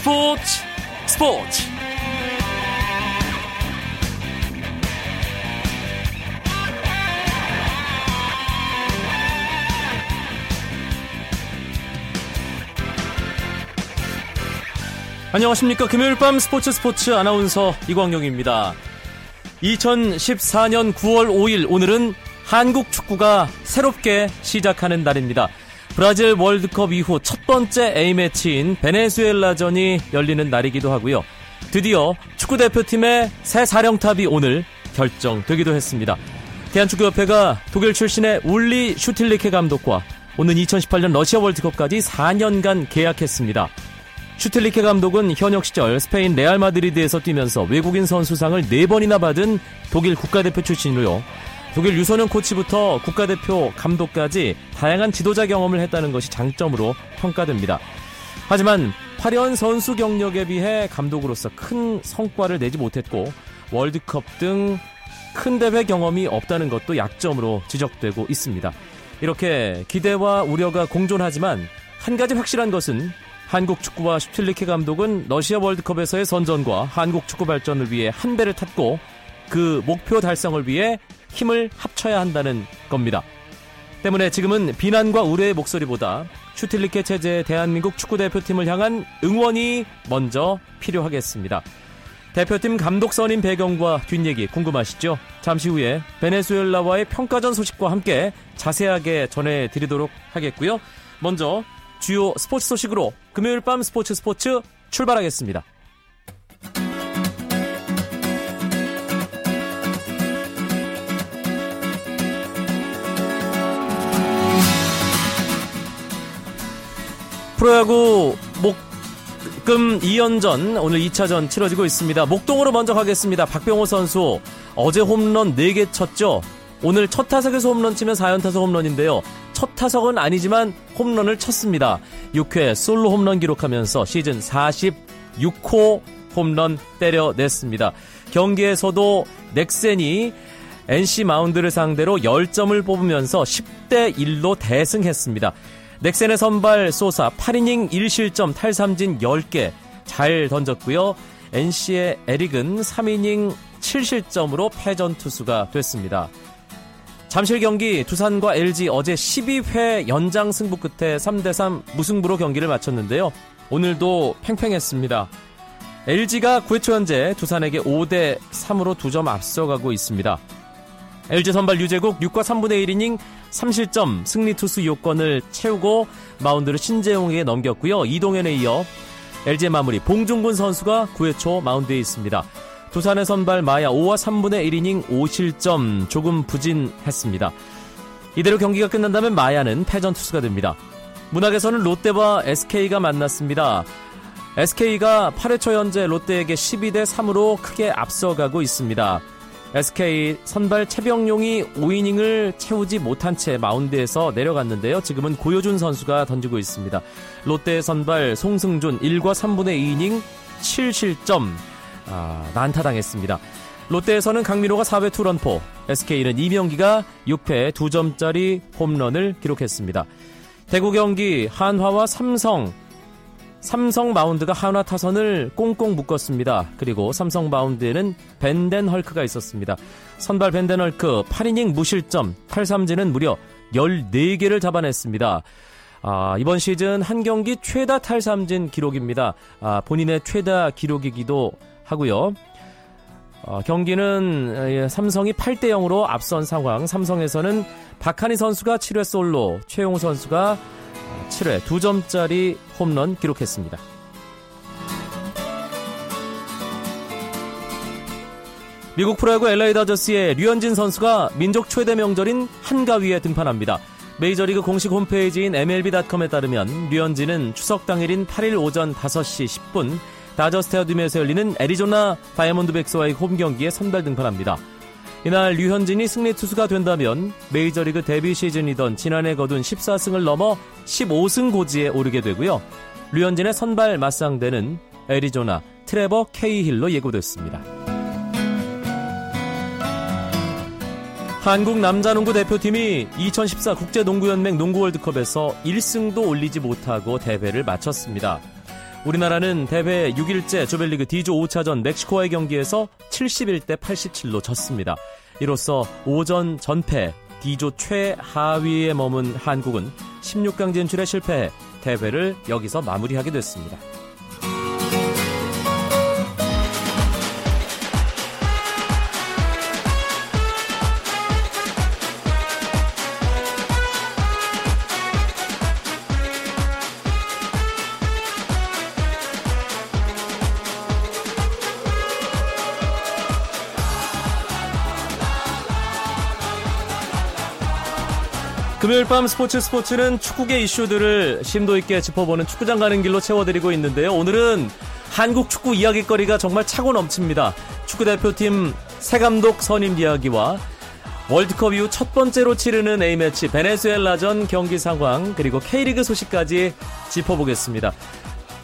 스포츠 스포츠. 안녕하십니까. 금요일 밤 스포츠 스포츠 아나운서 이광용입니다. 2014년 9월 5일 오늘은 한국 축구가 새롭게 시작하는 날입니다 브라질 월드컵 이후 첫 번째 A매치인 베네수엘라전이 열리는 날이기도 하고요. 드디어 축구대표팀의 새 사령탑이 오늘 결정되기도 했습니다. 대한축구협회가 독일 출신의 울리 슈틸리케 감독과 오는 2018년 러시아 월드컵까지 4년간 계약했습니다. 슈틸리케 감독은 현역 시절 스페인 레알 마드리드에서 뛰면서 외국인 선수상을 4번이나 받은 독일 국가대표 출신이고요. 독일 유소년 코치부터 국가대표 감독까지 다양한 지도자 경험을 했다는 것이 장점으로 평가됩니다. 하지만 8년 선수 경력에 비해 감독으로서 큰 성과를 내지 못했고 월드컵 등 큰 대회 경험이 없다는 것도 약점으로 지적되고 있습니다. 이렇게 기대와 우려가 공존하지만 한 가지 확실한 것은 한국 축구와 슈틸리케 감독은 러시아 월드컵에서의 선전과 한국 축구 발전을 위해 한 배를 탔고 그 목표 달성을 위해 힘을 합쳐야 한다는 겁니다. 때문에 지금은 비난과 우려의 목소리보다 슈틸리케 체제의 대한민국 축구대표팀을 향한 응원이 먼저 필요하겠습니다. 대표팀 감독 선임 배경과 뒷얘기 궁금하시죠? 잠시 후에 베네수엘라와의 평가전 소식과 함께 자세하게 전해드리도록 하겠고요. 먼저 주요 스포츠 소식으로 금요일 밤 스포츠 스포츠 출발하겠습니다. 프로야구 목금 2연전 오늘 2차전 치러지고 있습니다. 목동으로 먼저 가겠습니다. 박병호 선수 어제 홈런 4개 쳤죠. 오늘 첫 타석에서 홈런 치면 4연타석 홈런인데요. 첫 타석은 아니지만 홈런을 쳤습니다. 6회 솔로 홈런 기록하면서 시즌 46호 홈런 때려냈습니다. 경기에서도 넥센이 NC 마운드를 상대로 10점을 뽑으면서 10대 1로 대승했습니다. 넥센의 선발 소사 8이닝 1실점 탈삼진 10개 잘 던졌고요. NC의 에릭은 3이닝 7실점으로 패전 투수가 됐습니다. 잠실 경기 두산과 LG 어제 12회 연장 승부 끝에 3대3 무승부로 경기를 마쳤는데요. 오늘도 팽팽했습니다. LG가 9회 초 현재 두산에게 5대 3으로 2점 앞서가고 있습니다. LG 선발 유재국 6과 3분의 1이닝 3실점 승리 투수 요건을 채우고 마운드를 신재용에게 넘겼고요. 이동현에 이어 LG의 마무리 봉중근 선수가 9회 초 마운드에 있습니다. 두산의 선발 마야 5와 3분의 1이닝 5실점 조금 부진했습니다. 이대로 경기가 끝난다면 마야는 패전 투수가 됩니다. 문학에서는 롯데와 SK가 만났습니다. SK가 8회 초 현재 롯데에게 12대 3으로 크게 앞서가고 있습니다. SK 선발 최병용이 5이닝을 채우지 못한 채 마운드에서 내려갔는데요. 지금은 고효준 선수가 던지고 있습니다. 롯데 선발 송승준 1과 3분의 2이닝 7실점 아, 난타당했습니다. 롯데에서는 강민호가 4회 투런포, SK는 이명기가 6회 2점짜리 홈런을 기록했습니다. 대구 경기 한화와 삼성 삼성 마운드가 한화 타선을 꽁꽁 묶었습니다. 그리고 삼성 마운드에는 벤덴 헐크가 있었습니다. 선발 벤덴 헐크 8이닝 무실점, 8삼진은 무려 14개를 잡아냈습니다. 아, 이번 시즌 한 경기 최다 탈삼진 기록입니다. 아, 본인의 최다 기록이기도 하고요. 어, 경기는 삼성이 8대 0으로 앞선 상황. 삼성에서는 박한희 선수가 7회 솔로, 최용 선수가 7회 2점짜리 홈런 기록했습니다. 미국 프로야구 LA 다저스의 류현진 선수가 민족 최대 명절인 한가위에 등판합니다. 메이저리그 공식 홈페이지인 MLB.com에 따르면 류현진은 추석 당일인 8일 오전 5시 10분 다저 스타디움에서 열리는 애리조나 다이아몬드백스와의 홈 경기에 선발 등판합니다. 이날 류현진이 승리 투수가 된다면 메이저리그 데뷔 시즌이던 지난해 거둔 14승을 넘어 15승 고지에 오르게 되고요. 류현진의 선발 맞상대는 애리조나 트레버 케이힐로 예고됐습니다. 한국 남자농구 대표팀이 2014 국제농구연맹 농구 월드컵에서 1승도 올리지 못하고 대회를 마쳤습니다. 우리나라는 대회 6일째 조별리그 D조 5차전 멕시코와의 경기에서 71대 87로 졌습니다. 이로써 5전 전패, D조 최하위에 머문 한국은 16강 진출에 실패해 대회를 여기서 마무리하게 됐습니다. 금요일 밤 스포츠 스포츠는 축구계 이슈들을 심도 있게 짚어보는 축구장 가는 길로 채워드리고 있는데요. 오늘은 한국 축구 이야기거리가 정말 차고 넘칩니다. 축구 대표팀 새 감독 선임 이야기와 월드컵 이후 첫 번째로 치르는 A매치 베네수엘라전 경기 상황 그리고 K리그 소식까지 짚어보겠습니다.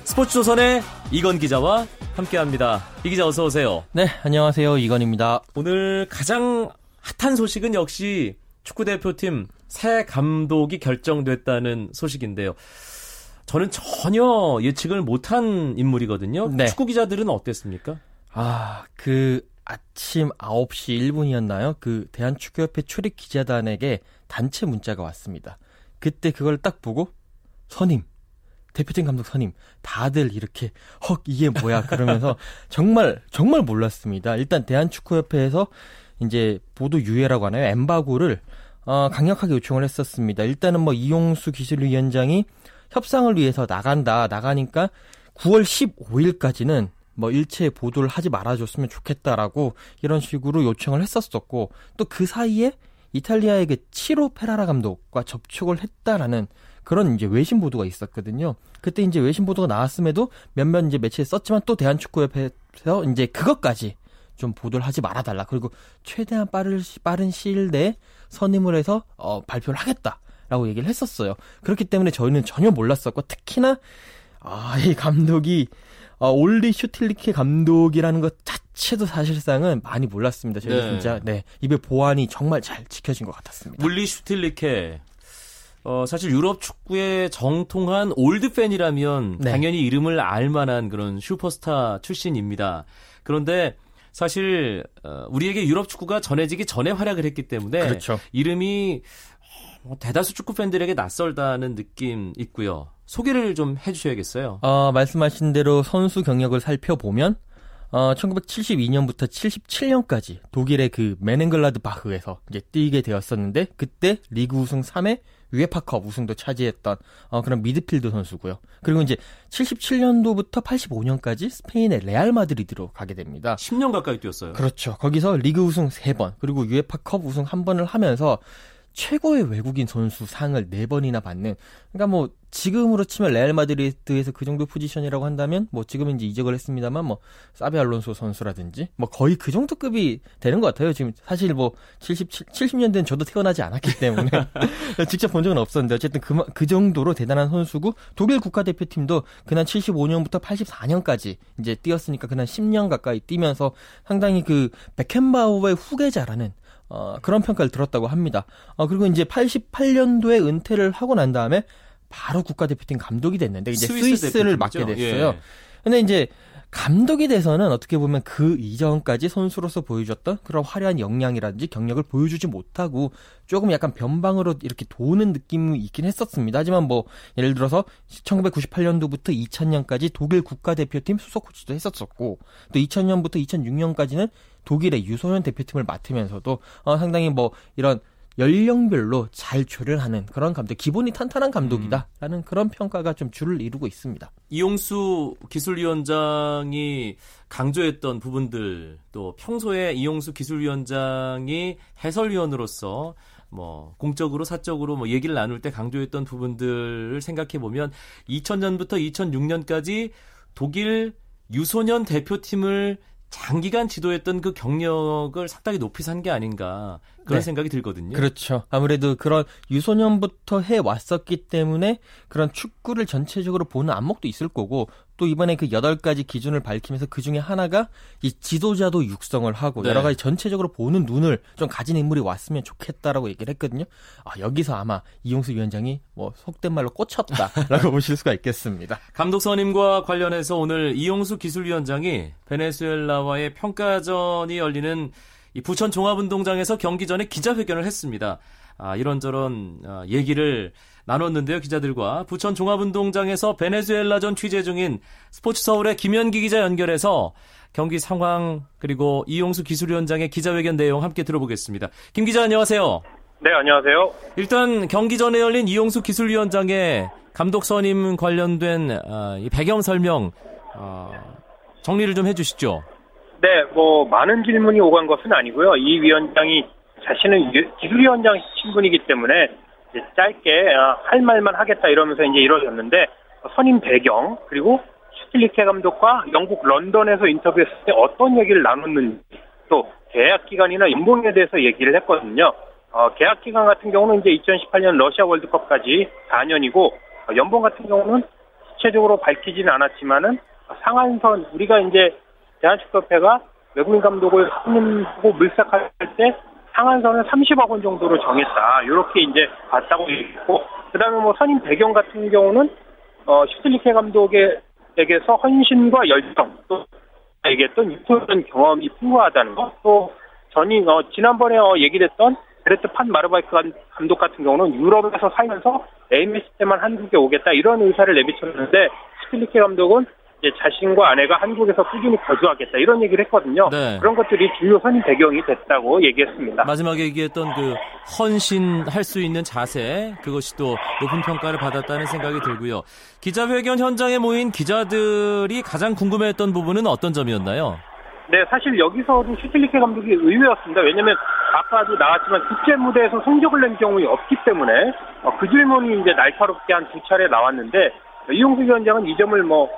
스포츠조선의 이건 기자와 함께합니다. 이 기자 어서 오세요. 네, 안녕하세요. 이건입니다. 오늘 가장 핫한 소식은 역시 축구 대표팀 새 감독이 결정됐다는 소식인데요. 저는 전혀 예측을 못한 인물이거든요. 네. 축구 기자들은 어땠습니까? 아, 그 아침 9시 1분이었나요? 그 대한축구협회 출입 기자단에게 단체 문자가 왔습니다. 그때 그걸 딱 보고 선임 대표팀 감독 선임 다들 이렇게 헉 이게 뭐야 그러면서 정말 정말 몰랐습니다. 일단 대한축구협회에서 이제 보도 유예라고 하나요? 엠바고를 어, 강력하게 요청을 했었습니다. 일단은 뭐 이용수 기술위원장이 협상을 위해서 나간다, 나가니까 9월 15일까지는 뭐 일체 보도를 하지 말아줬으면 좋겠다라고 이런 식으로 요청을 했었었고 또 그 사이에 이탈리아에게 치로 페라라 감독과 접촉을 했다라는 그런 이제 외신 보도가 있었거든요. 그때 이제 외신 보도가 나왔음에도 몇몇 이제 매체에 썼지만 또 대한축구협회에서 이제 그것까지 좀 보도를 하지 말아달라. 그리고 최대한 빠른, 빠른 시일 내에 선임을 해서 어, 발표를 하겠다라고 얘기를 했었어요. 그렇기 때문에 저희는 전혀 몰랐었고 특히나 아, 이 감독이 어, 울리 슈틸리케 감독이라는 것 자체도 사실상은 많이 몰랐습니다. 저희 네. 진짜 네 입의 보안이 정말 잘 지켜진 것 같았습니다. 울리 슈틸리케 어, 사실 유럽 축구의 정통한 올드 팬이라면 네. 당연히 이름을 알 만한 그런 슈퍼스타 출신입니다. 그런데 사실 어, 우리에게 유럽 축구가 전해지기 전에 활약을 했기 때문에 그렇죠. 이름이 뭐 대다수 축구 팬들에게 낯설다는 느낌 있고요. 소개를 좀 해주셔야겠어요. 어, 말씀하신 대로 선수 경력을 살펴보면 어, 1972년부터 77년까지 독일의 그 묀헨글라트바흐에서 이제 뛰게 되었었는데 그때 리그 우승 3회 유에파컵 우승도 차지했던 어, 그런 미드필드 선수고요. 그리고 이제 77년도부터 85년까지 스페인의 레알 마드리드로 가게 됩니다. 10년 가까이 뛰었어요. 그렇죠. 거기서 리그 우승 3번, 그리고 유에파컵 우승 1번을 하면서 최고의 외국인 선수 상을 4번이나 받는 그러니까 뭐 지금으로 치면 레알 마드리드에서 그 정도 포지션이라고 한다면 뭐 지금은 이제 이적을 했습니다만 뭐 사비 알론소 선수라든지 뭐 거의 그 정도 급이 되는 것 같아요. 지금 사실 뭐 77, 70년대는 저도 태어나지 않았기 때문에 직접 본 적은 없었는데 어쨌든 그, 그 정도로 대단한 선수고 독일 국가대표팀도 그날 75년부터 84년까지 이제 뛰었으니까 그날 10년 가까이 뛰면서 상당히 그 베켄바우의 후계자라는 어, 그런 평가를 들었다고 합니다. 어, 그리고 이제 88년도에 은퇴를 하고 난 다음에 바로 국가대표팀 감독이 됐는데 이제 스위스 를 맡게 됐어요. 예. 근데 이제 감독이 돼서는 어떻게 보면 그 이전까지 선수로서 보여줬던 그런 화려한 역량이라든지 경력을 보여주지 못하고 조금 약간 변방으로 이렇게 도는 느낌이 있긴 했었습니다. 하지만 뭐 예를 들어서 1998년도부터 2000년까지 독일 국가대표팀 수석 코치도 했었었고 또 2000년부터 2006년까지는 독일의 유소년 대표팀을 맡으면서도 어, 상당히 뭐 이런 연령별로 잘 조련하는 그런 감독, 기본이 탄탄한 감독이다라는 음. 그런 평가가 좀 줄을 이루고 있습니다. 이용수 기술위원장이 강조했던 부분들 또 평소에 이용수 기술위원장이 해설위원으로서 뭐 공적으로 사적으로 뭐 얘기를 나눌 때 강조했던 부분들을 생각해 보면 2000년부터 2006년까지 독일 유소년 대표팀을 장기간 지도했던 그 경력을 상당히 높이 산 게 아닌가 그런 네. 생각이 들거든요. 그렇죠. 아무래도 그런 유소년부터 해 왔었기 때문에 그런 축구를 전체적으로 보는 안목도 있을 거고 또 이번에 그 여덟 가지 기준을 밝히면서 그 중에 하나가 이 지도자도 육성을 하고 네. 여러 가지 전체적으로 보는 눈을 좀 가진 인물이 왔으면 좋겠다라고 얘기를 했거든요. 아, 여기서 아마 이용수 위원장이 뭐 속된 말로 꽂혔다라고 보실 수가 있겠습니다. 감독 선임과 관련해서 오늘 이용수 기술위원장이 베네수엘라와의 평가전이 열리는 이 부천 종합운동장에서 경기 전에 기자회견을 했습니다. 아, 이런저런 아, 얘기를 나눴는데요, 기자들과. 부천 종합운동장에서 베네수엘라전 취재 중인 스포츠 서울의 김현기 기자 연결해서 경기 상황 그리고 이용수 기술위원장의 기자회견 내용 함께 들어보겠습니다. 김 기자 안녕하세요. 네, 안녕하세요. 일단 경기 전에 열린 이용수 기술위원장의 감독 선임 관련된 아, 이 배경 설명 어, 정리를 좀 해주시죠. 네, 뭐 많은 질문이 오간 것은 아니고요. 이 위원장이 자신은 유- 기술위원장 신분이기 때문에 짧게 아, 할 말만 하겠다 이러면서 이제 이루어졌는데 선임 배경 그리고 슈틸리케 감독과 영국 런던에서 인터뷰했을 때 어떤 얘기를 나눴는지 또 계약 기간이나 연봉에 대해서 얘기를 했거든요. 어, 계약 기간 같은 경우는 이제 2018년 러시아 월드컵까지 4년이고 어, 연봉 같은 경우는 구체적으로 밝히지는 않았지만은 상한선 우리가 이제 대한축구협회가 외국인 감독을 선임하고 물색할 때 상한선은 30억 원 정도로 정했다. 이렇게 이제 봤다고 얘기했고, 그 다음에 뭐 선임 배경 같은 경우는, 어, 슈틸리케 감독에게서 헌신과 열정, 또, 얘기했던 유토전 경험이 풍부하다는 것, 또, 전이, 어, 지난번에 어, 얘기됐던 베레트 판 마르바이크 감- 감독 같은 경우는 유럽에서 살면서 AMS 때만 한국에 오겠다 이런 의사를 내비쳤는데 슈틸리케 감독은 이제 자신과 아내가 한국에서 꾸준히 거주하겠다 이런 얘기를 했거든요. 네. 그런 것들이 중요 선임 배경이 됐다고 얘기했습니다. 마지막에 얘기했던 그 헌신할 수 있는 자세 그것이 또 높은 평가를 받았다는 생각이 들고요. 기자회견 현장에 모인 기자들이 가장 궁금해했던 부분은 어떤 점이었나요? 네, 사실 여기서도 슈틸리케 감독이 의외였습니다. 왜냐면 아까도 나왔지만 국제 무대에서 성적을 낸 경우가 없기 때문에 어, 그 질문이 이제 날카롭게 한 두 차례 나왔는데 이용수 위원장은 이 점을 뭐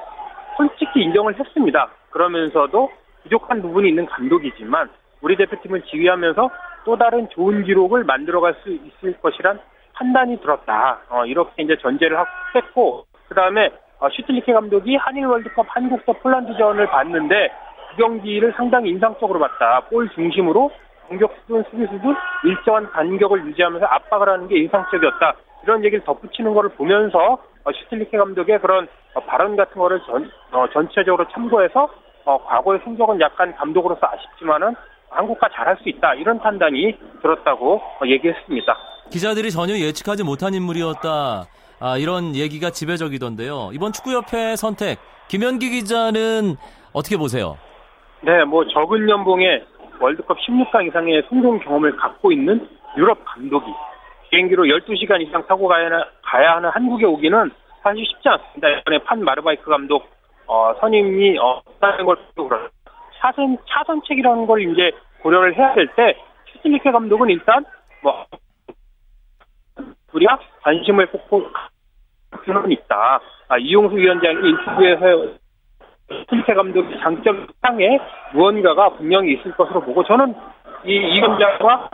솔직히 인정을 했습니다. 그러면서도 부족한 부분이 있는 감독이지만 우리 대표팀을 지휘하면서 또 다른 좋은 기록을 만들어갈 수 있을 것이란 판단이 들었다. 어, 이렇게 이제 전제를 했고 그 다음에 슈틸리케 감독이 한일 월드컵 한국과 폴란드전을 봤는데 그 경기를 상당히 인상적으로 봤다. 볼 중심으로 공격수든 수비수든 일정한 간격을 유지하면서 압박을 하는 게 인상적이었다. 이런 얘기를 덧붙이는 거를 보면서 어, 슈틸리케 감독의 그런 어, 발언 같은 거를 전, 어, 전체적으로 참고해서 어, 과거의 성적은 약간 감독으로서 아쉽지만은 한국과 잘할 수 있다. 이런 판단이 들었다고 어, 얘기했습니다. 기자들이 전혀 예측하지 못한 인물이었다. 아, 이런 얘기가 지배적이던데요. 이번 축구협회 선택 김현기 기자는 어떻게 보세요? 네, 뭐 적은 연봉에 월드컵 16강 이상의 성공 경험을 갖고 있는 유럽 감독이 비행기로 12시간 이상 타고 가야, 하나- 가야 하는 한국에 오기는 사실 쉽지 않습니다. 이번에 판 마르바이크 감독 어, 선임이 어, 없다는 걸 그렇 차선 차선책이라는 걸 이제 고려를 해야 될 때 슈틸리케 감독은 일단 뭐 우리가 관심을 꽂고 필요는 있다. 아, 이용수 위원장이 인터뷰에서 슈틸리케 감독의 장점 상에 무언가가 분명히 있을 것으로 보고 저는 이 이원장과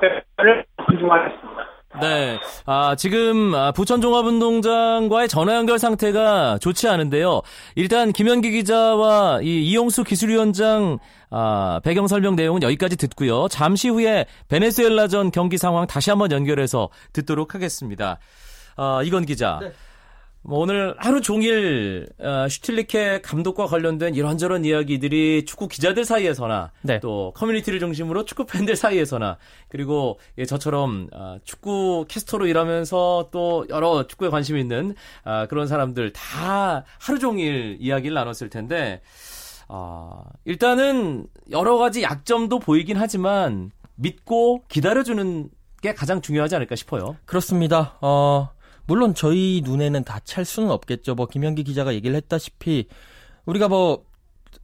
대표를 존중하겠습니다. 네, 아, 지금 아, 부천 종합운동장과의 전화 연결 상태가 좋지 않은데요. 일단 김현기 기자와 이 이용수 기술위원장 아, 배경 설명 내용은 여기까지 듣고요. 잠시 후에 베네수엘라전 경기 상황 다시 한번 연결해서 듣도록 하겠습니다. 아, 이건 기자. 뭐 오늘 하루 종일 어, 슈틸리케 감독과 관련된 이런저런 이야기들이 축구 기자들 사이에서나 네. 또 커뮤니티를 중심으로 축구 팬들 사이에서나 그리고 예, 저처럼 아, 축구 캐스터로 일하면서 또 여러 축구에 관심 있는 아, 그런 사람들 다 하루 종일 이야기를 나눴을 텐데 아, 일단은 여러 가지 약점도 보이긴 하지만 믿고 기다려주는 게 가장 중요하지 않을까 싶어요. 그렇습니다. 어, 물론 저희 눈에는 다 찰 수는 없겠죠. 뭐 김현기 기자가 얘기를 했다시피 우리가 뭐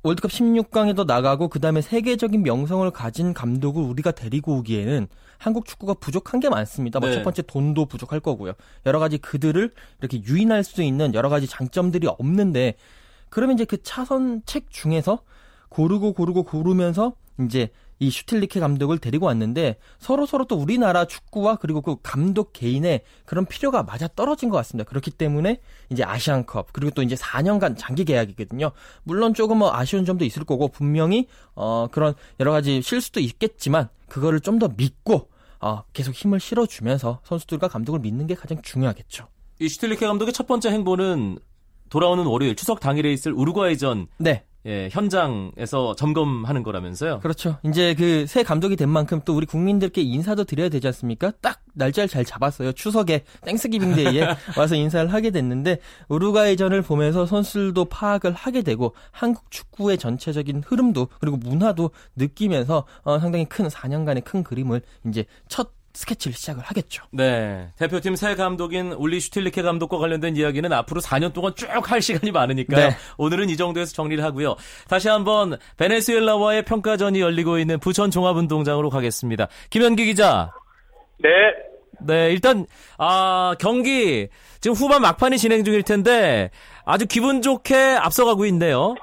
월드컵 16강에도 나가고 그다음에 세계적인 명성을 가진 감독을 우리가 데리고 오기에는 한국 축구가 부족한 게 많습니다. 뭐 네. 첫 번째 돈도 부족할 거고요. 여러 가지 그들을 이렇게 유인할 수 있는 여러 가지 장점들이 없는데 그러면 이제 그 차선책 중에서 고르고 고르고 고르면서 이제 이 슈틸리케 감독을 데리고 왔는데 서로 서로 또 우리나라 축구와 그리고 그 감독 개인의 그런 필요가 맞아 떨어진 것 같습니다. 그렇기 때문에 이제 아시안컵 그리고 또 이제 4년간 장기 계약이거든요. 물론 조금 뭐 아쉬운 점도 있을 거고 분명히 어 그런 여러 가지 실수도 있겠지만 그거를 좀 더 믿고 어 계속 힘을 실어주면서 선수들과 감독을 믿는 게 가장 중요하겠죠. 이 슈틸리케 감독의 첫 번째 행보는 돌아오는 월요일 추석 당일에 있을 우루과이전 네. 예, 현장에서 점검하는 거라면서요. 그렇죠. 이제 그 새 감독이 된 만큼 또 우리 국민들께 인사도 드려야 되지 않습니까? 딱 날짜를 잘 잡았어요. 추석에 Thanksgiving Day에 와서 인사를 하게 됐는데 우루과이전을 보면서 선수들도 파악을 하게 되고 한국 축구의 전체적인 흐름도 그리고 문화도 느끼면서 어, 상당히 큰 4년간의 큰 그림을 이제 첫 스케치를 시작을 하겠죠. 네. 대표팀 새 감독인 울리 슈틸리케 감독과 관련된 이야기는 앞으로 4년 동안 쭉 할 시간이 많으니까요. 네. 오늘은 이 정도에서 정리를 하고요. 다시 한번 베네수엘라와의 평가전이 열리고 있는 부천 종합운동장으로 가겠습니다. 김현기 기자. 네. 네, 일단 아, 경기 지금 후반 막판이 진행 중일 텐데 아주 기분 좋게 앞서가고 있네요.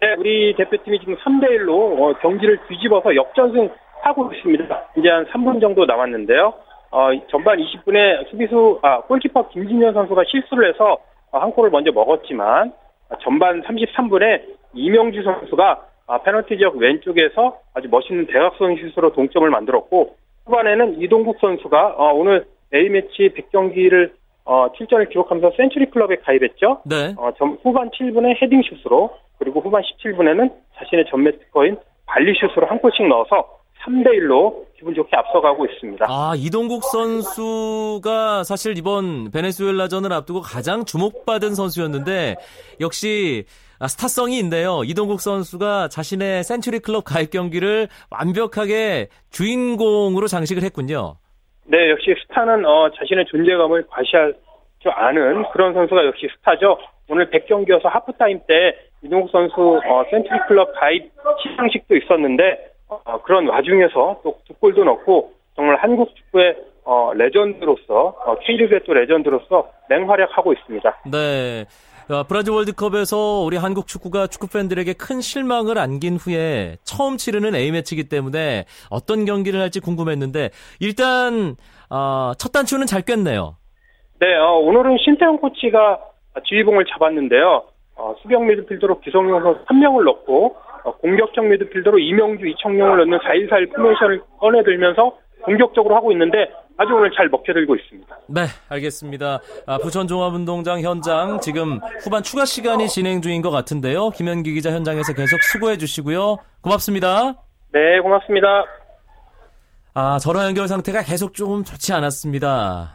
네, 우리 대표팀이 지금 3대 1로 어, 경기를 뒤집어서 역전승 하고 있습니다. 이제 한 3분 정도 남았는데요. 어, 전반 20분에 수비수 아 골키퍼 김진현 선수가 실수를 해서 어, 한 골을 먼저 먹었지만 아, 전반 33분에 이명주 선수가 아, 페널티 지역 왼쪽에서 아주 멋있는 대각선 슛으로 동점을 만들었고 후반에는 이동국 선수가 어, 오늘 A매치 100경기를 어, 7전을 기록하면서 센츄리 클럽에 가입했죠. 네. 어, 전- 후반 7분에 헤딩 슛으로 그리고 후반 17분에는 자신의 전매 특허인 발리 슛으로 한 골씩 넣어서 3대 1로 기분 좋게 앞서가고 있습니다. 아, 이동국 선수가 사실 이번 베네수엘라전을 앞두고 가장 주목받은 선수였는데 역시 아, 스타성이 있네요. 이동국 선수가 자신의 센츄리 클럽 가입 경기를 완벽하게 주인공으로 장식을 했군요. 네, 역시 스타는 어, 자신의 존재감을 과시할 줄 아는 그런 선수가 역시 스타죠. 오늘 100경기여서 하프타임 때 이동국 선수 어, 센츄리 클럽 가입 시상식도 있었는데 어, 그런 와중에서 또 두 골도 넣고 정말 한국 축구의 어, 레전드로서 어, K리그의 또 레전드로서 맹활약하고 있습니다. 네. 아, 브라질 월드컵에서 우리 한국 축구가 축구 팬들에게 큰 실망을 안긴 후에 처음 치르는 A매치이기 때문에 어떤 경기를 할지 궁금했는데 일단 아, 첫 단추는 잘 꿰네요. 네, 어, 오늘은 신태용 코치가 지휘봉을 잡았는데요. 어, 수비형 미드필더로 기성용 선수 3명을 넣고 어, 공격적 미드필더로 이명주, 이청용을 넣는 4-1-4-1 포메이션을 꺼내들면서 공격적으로 하고 있는데 아주 오늘 잘 먹혀들고 있습니다. 네, 알겠습니다. 아, 부천 종합운동장 현장 지금 후반 추가 시간이 진행 중인 것 같은데요. 김현기 기자 현장에서 계속 수고해 주시고요. 고맙습니다. 네, 고맙습니다. 아, 전화 연결 상태가 계속 좀 좋지 않았습니다.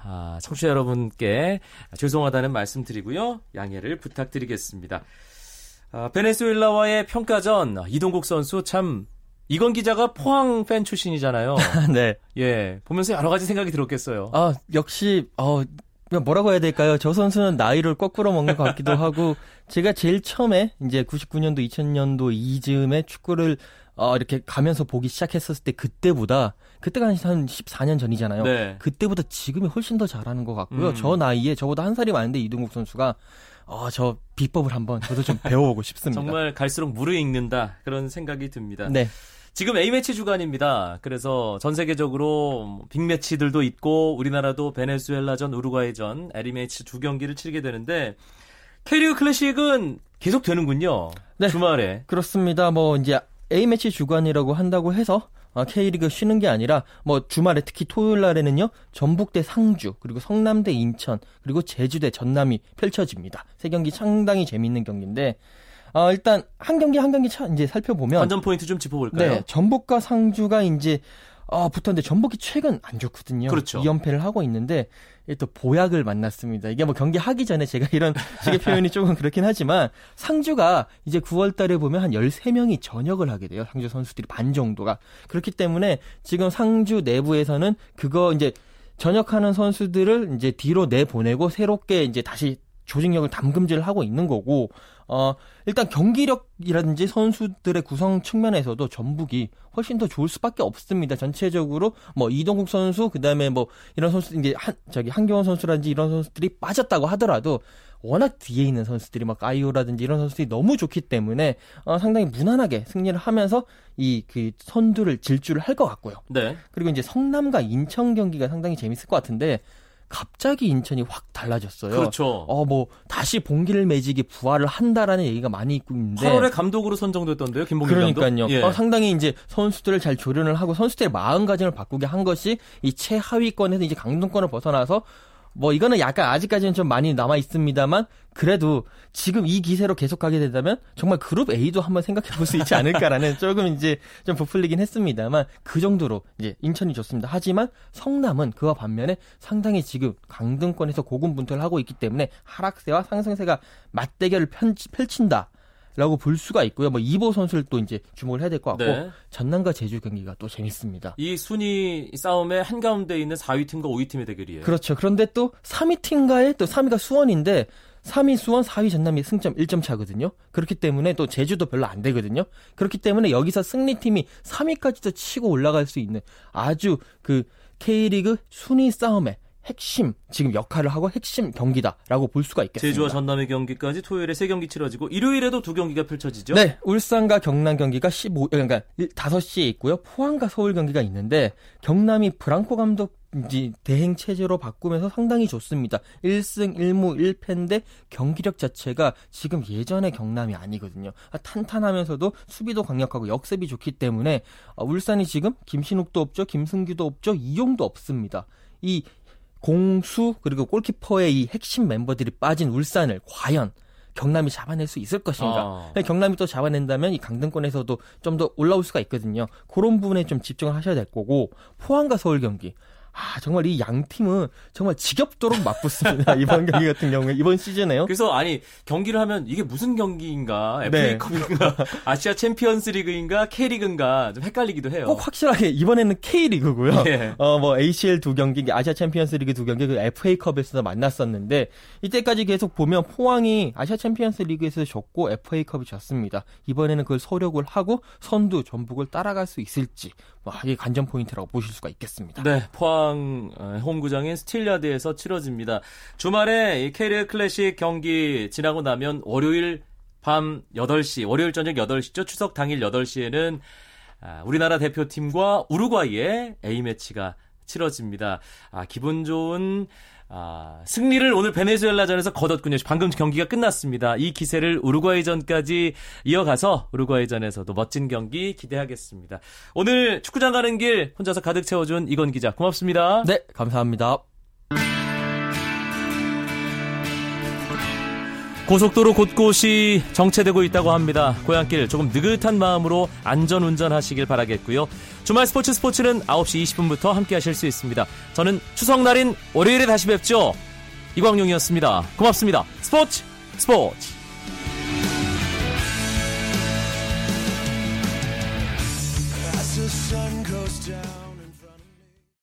아, 청취자 여러분께 죄송하다는 말씀 드리고요. 양해를 부탁드리겠습니다. 아, 베네수엘라와의 평가전 이동국 선수 참 이건 기자가 포항 팬 출신이잖아요. 네. 예, 보면서 여러 가지 생각이 들었겠어요. 아, 역시, 어, 뭐라고 해야 될까요? 저 선수는 나이를 거꾸로 먹는 것 같기도 하고, 제가 제일 처음에, 이제 99년도, 2000년도 이즈음에 축구를, 어, 이렇게 가면서 보기 시작했었을 때, 그때보다, 그때가 한 14년 전이잖아요. 네. 그때보다 지금이 훨씬 더 잘하는 것 같고요. 음. 저 나이에, 저보다 한 살이 많은데, 이동국 선수가, 어, 저 비법을 한번 저도 좀 배워보고 싶습니다. 정말 갈수록 무르익는다 그런 생각이 듭니다. 네. 지금 A매치 주간입니다. 그래서 전 세계적으로 빅매치들도 있고 우리나라도 베네수엘라전, 우루과이전, A매치 두 경기를 치르게 되는데 K리그 클래식은 계속 되는군요. 네. 주말에. 그렇습니다. 뭐 이제 A매치 주간이라고 한다고 해서 아, K리그 쉬는 게 아니라 뭐 주말에 특히 토요일 날에는요. 전북 대 상주, 그리고 성남 대 인천, 그리고 제주 대 전남이 펼쳐집니다. 세 경기 상당히 재밌는 경기인데 아, 일단 한 경기 한 경기 차 이제 살펴보면 관전 포인트 좀 짚어볼까요? 네, 전북과 상주가 이제 어, 붙었는데 전북이 최근 안 좋거든요. 그렇죠. 2연패를 하고 있는데 또 보약을 만났습니다. 이게 뭐 경기 하기 전에 제가 이런 식의 표현이 조금 그렇긴 하지만 상주가 이제 9월 달에 보면 한 13명이 전역을 하게 돼요. 상주 선수들이 반 정도가. 그렇기 때문에 지금 상주 내부에서는 그거 이제 전역하는 선수들을 이제 뒤로 내보내고 새롭게 이제 다시 조직력을 담금질을 하고 있는 거고 어, 일단 경기력이라든지 선수들의 구성 측면에서도 전북이 훨씬 더 좋을 수밖에 없습니다. 전체적으로 뭐 이동국 선수 그다음에 뭐 이런 선수 이제 한 저기 한경원 선수라든지 이런 선수들이 빠졌다고 하더라도 워낙 뒤에 있는 선수들이 막 아이오라든지 이런 선수들이 너무 좋기 때문에 어, 상당히 무난하게 승리를 하면서 이 그 선두를 질주를 할 것 같고요. 네. 그리고 이제 성남과 인천 경기가 상당히 재밌을 것 같은데 갑자기 인천이 확 달라졌어요. 그렇죠. 어, 뭐, 다시 봉길 매직이 부활을 한다라는 얘기가 많이 있고 있는데. 8월에 감독으로 선정됐던데요, 김봉길 그러니까요. 감독. 예. 어, 상당히 이제 선수들을 잘 조련을 하고 선수들의 마음가짐을 바꾸게 한 것이 이 최하위권에서 이제 강등권을 벗어나서 뭐 이거는 약간 아직까지는 좀 많이 남아 있습니다만 그래도 지금 이 기세로 계속 가게 된다면 정말 그룹 A도 한번 생각해 볼 수 있지 않을까라는 조금 이제 좀 부풀리긴 했습니다만 그 정도로 이제 인천이 좋습니다. 하지만 성남은 그와 반면에 상당히 지금 강등권에서 고군분투를 하고 있기 때문에 하락세와 상승세가 맞대결을 펼친다. 라고 볼 수가 있고요. 뭐 이보 선수를 또 이제 주목을 해야 될 것 같고 네. 전남과 제주 경기가 또 재밌습니다. 이 순위 싸움의 한가운데 있는 4위 팀과 5위 팀의 대결이에요. 그렇죠. 그런데 또 3위 팀과의 또 3위가 수원인데 3위 수원, 4위 전남이 승점 1점 차거든요. 그렇기 때문에 또 제주도 별로 안 되거든요. 그렇기 때문에 여기서 승리팀이 3위까지도 치고 올라갈 수 있는 아주 그 K리그 순위 싸움에 핵심 지금 역할을 하고 핵심 경기다라고 볼 수가 있겠습니다. 제주와 전남의 경기까지 토요일에 3경기 치러지고 일요일에도 두 경기가 펼쳐지죠. 네, 울산과 경남 경기가 15 그러니까 5시에 있고요. 포항과 서울 경기가 있는데 경남이 브랑코 감독 대행 체제로 바꾸면서 상당히 좋습니다. 1승 1무 1패인데 경기력 자체가 지금 예전의 경남이 아니거든요. 탄탄하면서도 수비도 강력하고 역습이 좋기 때문에 어, 울산이 지금 김신욱도 없죠. 김승규도 없죠. 이용도 없습니다. 이 공수 그리고 골키퍼의 이 핵심 멤버들이 빠진 울산을 과연 경남이 잡아낼 수 있을 것인가. 아. 경남이 또 잡아낸다면 이 강등권에서도 좀 더 올라올 수가 있거든요. 그런 부분에 좀 집중을 하셔야 될 거고 포항과 서울 경기. 아, 정말 이 양 팀은 정말 지겹도록 맞붙습니다. 이번 경기 같은 경우에 이번 시즌에요. 그래서 아니 경기를 하면 이게 무슨 경기인가? FA컵인가? 네. 아시아 챔피언스 리그인가? K리그인가? 좀 헷갈리기도 해요. 꼭 확실하게 이번에는 K리그고요. 네. 어뭐 ACL 두 경기, 아시아 챔피언스 리그 두 경기 그 FA컵에서 만났었는데 이때까지 계속 보면 포항이 아시아 챔피언스 리그에서 졌고 FA컵이 졌습니다. 이번에는 그걸 설욕을 하고 선두 전북을 따라갈 수 있을지 뭐 이게 관전 포인트라고 보실 수가 있겠습니다. 네, 포항 어, 홈구장인 스틸야드에서 치러집니다. 주말에 K리그 클래식 경기 지나고 나면 월요일 밤 8시, 월요일 저녁 8시죠. 추석 당일 8시에는 아, 우리나라 대표팀과 우루과이의 A매치가 치러집니다. 아, 기분 좋은 아, 승리를 오늘 베네수엘라전에서 거뒀군요. 방금 경기가 끝났습니다. 이 기세를 우루과이전까지 이어가서 우루과이전에서도 멋진 경기 기대하겠습니다. 오늘 축구장 가는 길 혼자서 가득 채워준 이건 기자 고맙습니다. 네, 감사합니다. 고속도로 곳곳이 정체되고 있다고 합니다. 고향길 조금 느긋한 마음으로 안전 운전하시길 바라겠고요. 주말 스포츠 스포츠는 9시 20분부터 함께 하실 수 있습니다. 저는 추석날인 월요일에 다시 뵙죠. 이광용이었습니다. 고맙습니다. 스포츠 스포츠